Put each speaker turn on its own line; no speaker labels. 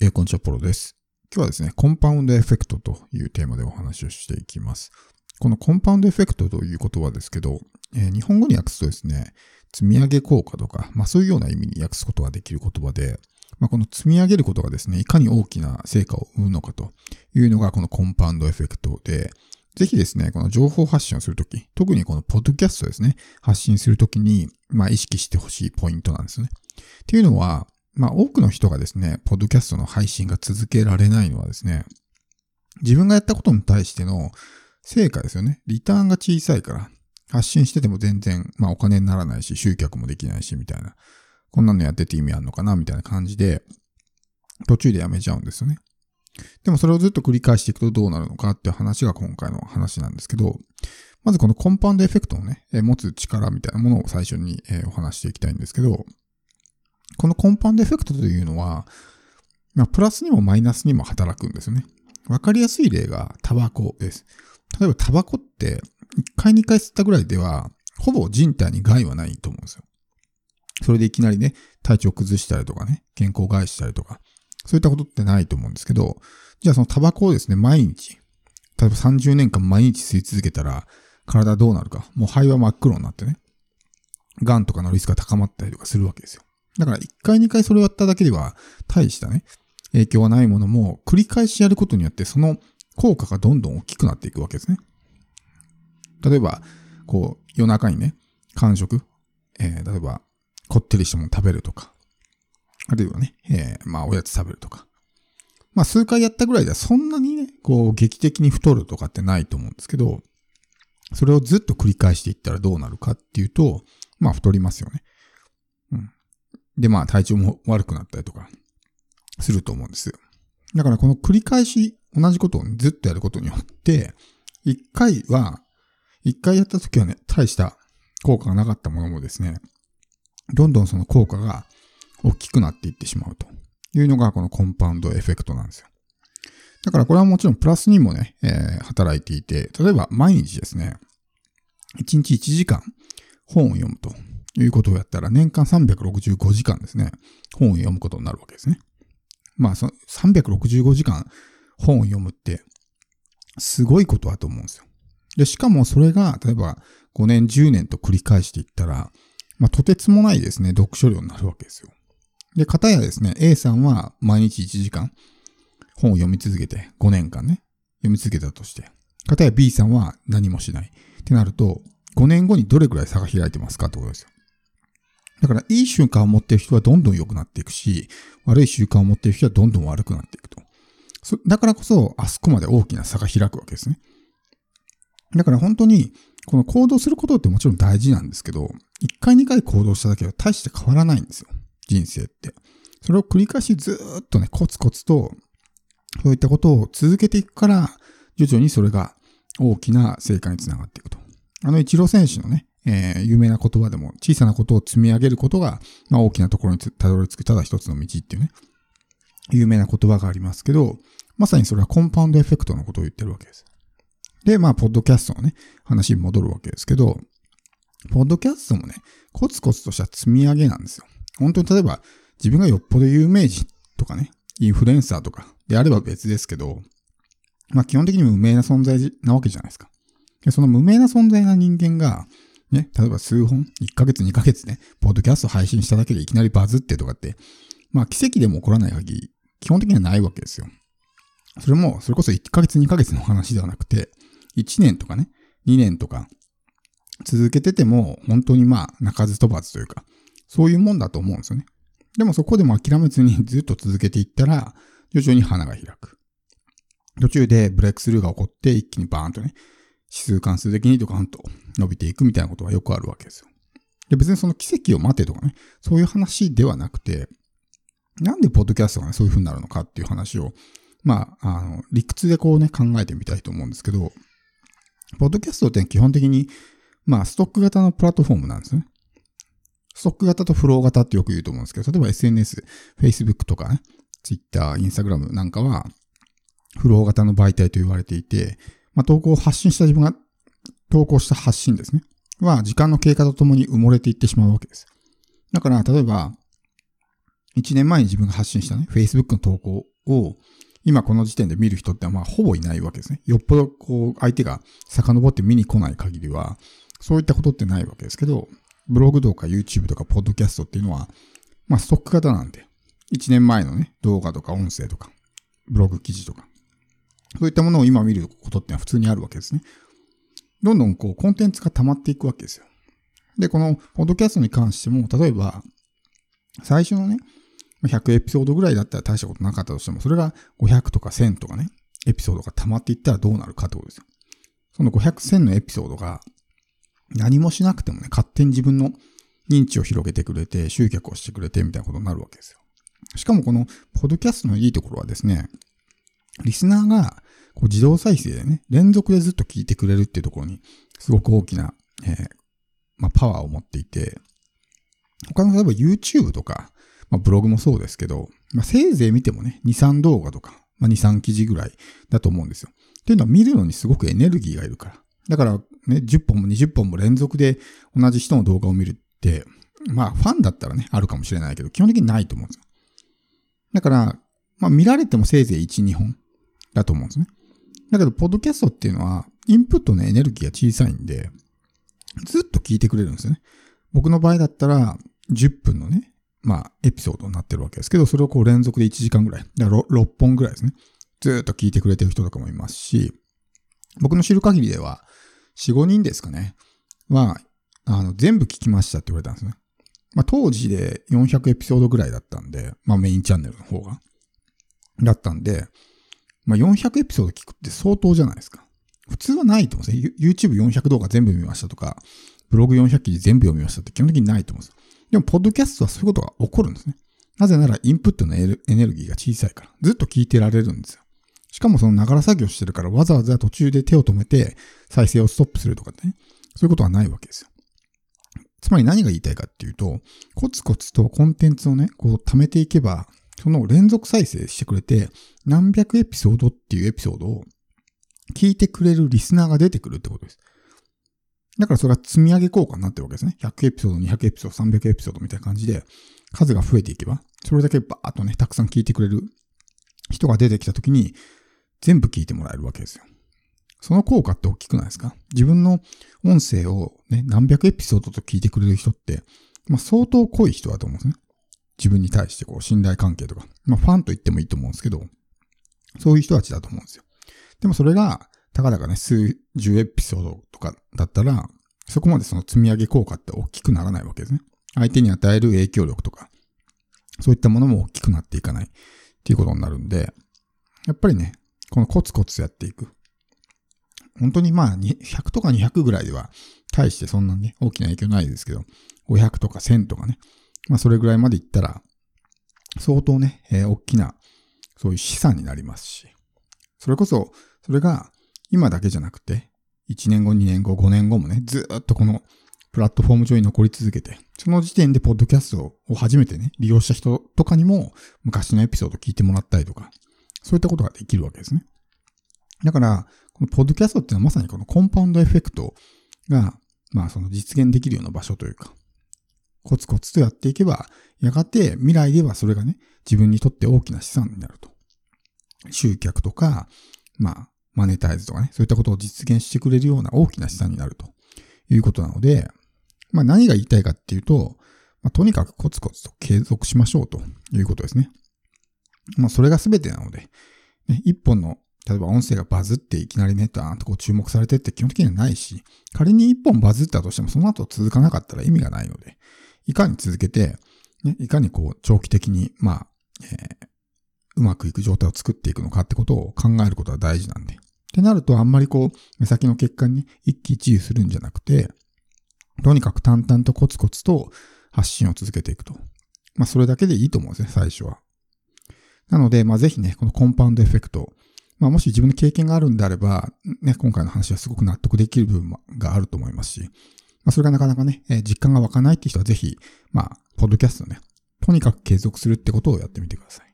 えー、こんにちは、ポロです。今日はですね、コンパウンドエフェクトというテーマでお話をしていきます。このコンパウンドエフェクトという言葉ですけど、えー、日本語に訳すとですね、積み上げ効果とか、まあそういうような意味に訳すことができる言葉で、まあ、この積み上げることがですね、いかに大きな成果を生むのかというのがこのコンパウンドエフェクトで、ぜひですね、この情報発信をするとき、特にこのポッドキャストですね、発信するときに、まあ意識してほしいポイントなんですね。っていうのは、まあ多くの人がですね、ポッドキャストの配信が続けられないのはですね、自分がやったことに対しての成果ですよね。リターンが小さいから、発信してても全然、まあお金にならないし、集客もできないし、みたいな。こんなのやってて意味あるのかな、みたいな感じで、途中でやめちゃうんですよね。でもそれをずっと繰り返していくとどうなるのかっていう話が今回の話なんですけど、まずこのコンパウンドエフェクトをね、持つ力みたいなものを最初にお話していきたいんですけど、このコンパンドエフェクトというのは、まあ、プラスにもマイナスにも働くんですよね。わかりやすい例がタバコです。例えばタバコって1回2回吸ったぐらいでは、ほぼ人体に害はないと思うんですよ。それでいきなりね、体調崩したりとかね、健康害したりとか、そういったことってないと思うんですけど、じゃあそのタバコをですね、毎日、例えば30年間毎日吸い続けたら、体どうなるか。もう肺は真っ黒になってね。癌とかのリスクが高まったりとかするわけですよ。だから1回2回それをやっただけでは大したね、影響はないものも繰り返しやることによってその効果がどんどん大きくなっていくわけですね。例えば、こう、夜中にね、間食、えー、例えば、こってりしたもの食べるとか、あるいはね、えー、まあ、おやつ食べるとか。まあ、数回やったぐらいではそんなにね、こう、劇的に太るとかってないと思うんですけど、それをずっと繰り返していったらどうなるかっていうと、まあ、太りますよね。で、まあ、体調も悪くなったりとか、すると思うんですよ。だから、この繰り返し、同じことをずっとやることによって、一回は、一回やった時はね、大した効果がなかったものもですね、どんどんその効果が大きくなっていってしまうというのがこのコンパウンドエフェクトなんですよ。だからこれはもちろんプラスにもね、えー、働いていて、例えば毎日ですね、1日1時間本を読むということをやったら年間365時間ですね、本を読むことになるわけですね。まあ、その365時間本を読むってすごいことだと思うんですよ。で、しかもそれが例えば5年、10年と繰り返していったら、まあ、とてつもないですね、読書量になるわけですよ。で、方やですね、A さんは毎日1時間本を読み続けて、5年間ね、読み続けたとして、方や B さんは何もしない。ってなると、5年後にどれくらい差が開いてますかってことですよ。だから、いい習慣を持っている人はどんどん良くなっていくし、悪い習慣を持っている人はどんどん悪くなっていくと。だからこそ、あそこまで大きな差が開くわけですね。だから本当に、この行動することってもちろん大事なんですけど、1回2回行動しただけは大して変わらないんですよ。人生って。それを繰り返しずっとね、コツコツと、そういったことを続けていくから、徐々にそれが大きな成果につながっていくと。あの、イチロー選手のね、えー、有名な言葉でも、小さなことを積み上げることが、まあ、大きなところにたどり着くただ一つの道っていうね、有名な言葉がありますけど、まさにそれはコンパウンドエフェクトのことを言ってるわけです。で、まあ、ポッドキャストのね、話に戻るわけですけど、ポッドキャストもね、コツコツとした積み上げなんですよ。本当に例えば、自分がよっぽど有名人とかね、インフルエンサーとかであれば別ですけど、まあ基本的に無名な存在なわけじゃないですか。でその無名な存在な人間が、ね、例えば数本、1ヶ月2ヶ月ね、ポッドキャスト配信しただけでいきなりバズってとかって、まあ奇跡でも起こらない限り、基本的にはないわけですよ。それも、それこそ1ヶ月2ヶ月の話ではなくて、1年とかね、2年とか、続けてても、本当にまあ、鳴かず飛ばずというか、そういうもんだと思うんですよね。でもそこでも諦めずにずっと続けていったら、徐々に花が開く。途中でブレイクスルーが起こって一気にバーンとね、指数関数的にドカンと伸びていくみたいなことがよくあるわけですよ。で、別にその奇跡を待てとかね、そういう話ではなくて、なんでポッドキャストがね、そういう風になるのかっていう話を、まあ、あの、理屈でこうね、考えてみたいと思うんですけど、ポッドキャストって基本的に、まあ、ストック型のプラットフォームなんですね。ストック型とフロー型ってよく言うと思うんですけど、例えば SNS、Facebook とかね、Twitter、Instagram なんかは、フロー型の媒体と言われていて、まあ、投稿を発信した自分が投稿した発信ですね。は、時間の経過とともに埋もれていってしまうわけです。だから、例えば、1年前に自分が発信したね、Facebook の投稿を、今この時点で見る人ってまあほぼいないわけですね。よっぽどこう相手が遡って見に来ない限りは、そういったことってないわけですけど、ブログとか YouTube とかポッドキャストっていうのは、まあストック型なんで、1年前のね、動画とか音声とか、ブログ記事とか、そういったものを今見ることってのは普通にあるわけですね。どんどんこうコンテンツが溜まっていくわけですよ。で、このポッドキャストに関しても、例えば、最初のね、100エピソードぐらいだったら大したことなかったとしても、それが500とか1000とかね、エピソードが溜まっていったらどうなるかってことですよ。その500、1000のエピソードが何もしなくてもね、勝手に自分の認知を広げてくれて、集客をしてくれてみたいなことになるわけですよ。しかもこの、ポッドキャストのいいところはですね、リスナーがこう自動再生でね、連続でずっと聞いてくれるっていうところに、すごく大きな、えー、まあ、パワーを持っていて、他の例えば YouTube とか、まあ、ブログもそうですけど、まあ、せいぜい見てもね、2、3動画とか、まあ、2、3記事ぐらいだと思うんですよ。っていうのは見るのにすごくエネルギーがいるから。だからね、10本も20本も連続で同じ人の動画を見るって、まあファンだったらね、あるかもしれないけど、基本的にないと思うんですよ。だから、まあ見られてもせいぜい1、2本だと思うんですね。だけど、ポッドキャストっていうのは、インプットのエネルギーが小さいんで、ずっと聞いてくれるんですよね。僕の場合だったら、10分のね、まあ、エピソードになってるわけですけど、それをこう連続で1時間ぐらい、だから 6, 本ぐらいですね。ずっと聞いてくれてる人とかもいますし、僕の知る限りでは、4、5人ですかね、は、あの、全部聞きましたって言われたんですね。まあ、当時で400エピソードぐらいだったんで、まあ、メインチャンネルの方が。だったんで、まあ、400エピソード聞くって相当じゃないですか。普通はないと思うんですね。YouTube400 動画全部見ましたとか、ブログ400記事全部読みましたって基本的にないと思うんです。でも、ポッドキャストはそういうことが起こるんですね。なぜなら、インプットのエネルギーが小さいから、ずっと聞いてられるんですよ。しかもそのながら作業してるからわざわざ途中で手を止めて再生をストップするとかね、そういうことはないわけですよ。つまり何が言いたいかっていうと、コツコツとコンテンツをね、こう貯めていけば、その連続再生してくれて、何百エピソードっていうエピソードを聞いてくれるリスナーが出てくるってことです。だからそれは積み上げ効果になってるわけですね。100エピソード、200エピソード、300エピソードみたいな感じで、数が増えていけば、それだけバーっとね、たくさん聞いてくれる人が出てきたときに、全部聞いてもらえるわけですよ。その効果って大きくないですか？自分の音声をね、何百エピソードと聞いてくれる人って、まあ相当濃い人だと思うんですね。自分に対してこう信頼関係とか、まあファンと言ってもいいと思うんですけど、そういう人たちだと思うんですよ。でもそれが、たかだかね、数十エピソードとかだったら、そこまでその積み上げ効果って大きくならないわけですね。相手に与える影響力とか、そういったものも大きくなっていかないっていうことになるんで、やっぱりね、このコツコツやっていく。本当にまあ、100とか200ぐらいでは、大してそんなね、大きな影響ないですけど、500とか1000とかね、まあそれぐらいまでいったら、相当ね、えー、大きな、そういう資産になりますし、それこそ、それが今だけじゃなくて、1年後、2年後、5年後もね、ずっとこのプラットフォーム上に残り続けて、その時点でポッドキャストを初めてね、利用した人とかにも昔のエピソード聞いてもらったりとか、そういったことができるわけですね。だから、このポッドキャストっていうのはまさにこのコンパウンドエフェクトが、まあその実現できるような場所というか、コツコツとやっていけば、やがて未来ではそれがね、自分にとって大きな資産になると。集客とか、まあ、マネタイズとかね、そういったことを実現してくれるような大きな資産になるということなので、まあ何が言いたいかっていうと、まあ、とにかくコツコツと継続しましょうということですね。まあそれが全てなので、ね、一本の例えば音声がバズっていきなりね、ダーンとこう注目されてって基本的にはないし、仮に一本バズったとしてもその後続かなかったら意味がないので、いかに続けて、ね、いかにこう長期的に、まあ、えー、うまくいく状態を作っていくのかってことを考えることは大事なんで。ってなるとあんまりこう、目先の結果に、ね、一喜一憂するんじゃなくて、とにかく淡々とコツコツと発信を続けていくと。まあそれだけでいいと思うんですね、最初は。なので、まあぜひね、このコンパウンドエフェクト、まあ、もし自分の経験があるんであれば、ね、今回の話はすごく納得できる部分があると思いますし、まあ、それがなかなかね、えー、実感が湧かないって人はぜひ、まあ、ポッドキャストね、とにかく継続するってことをやってみてください。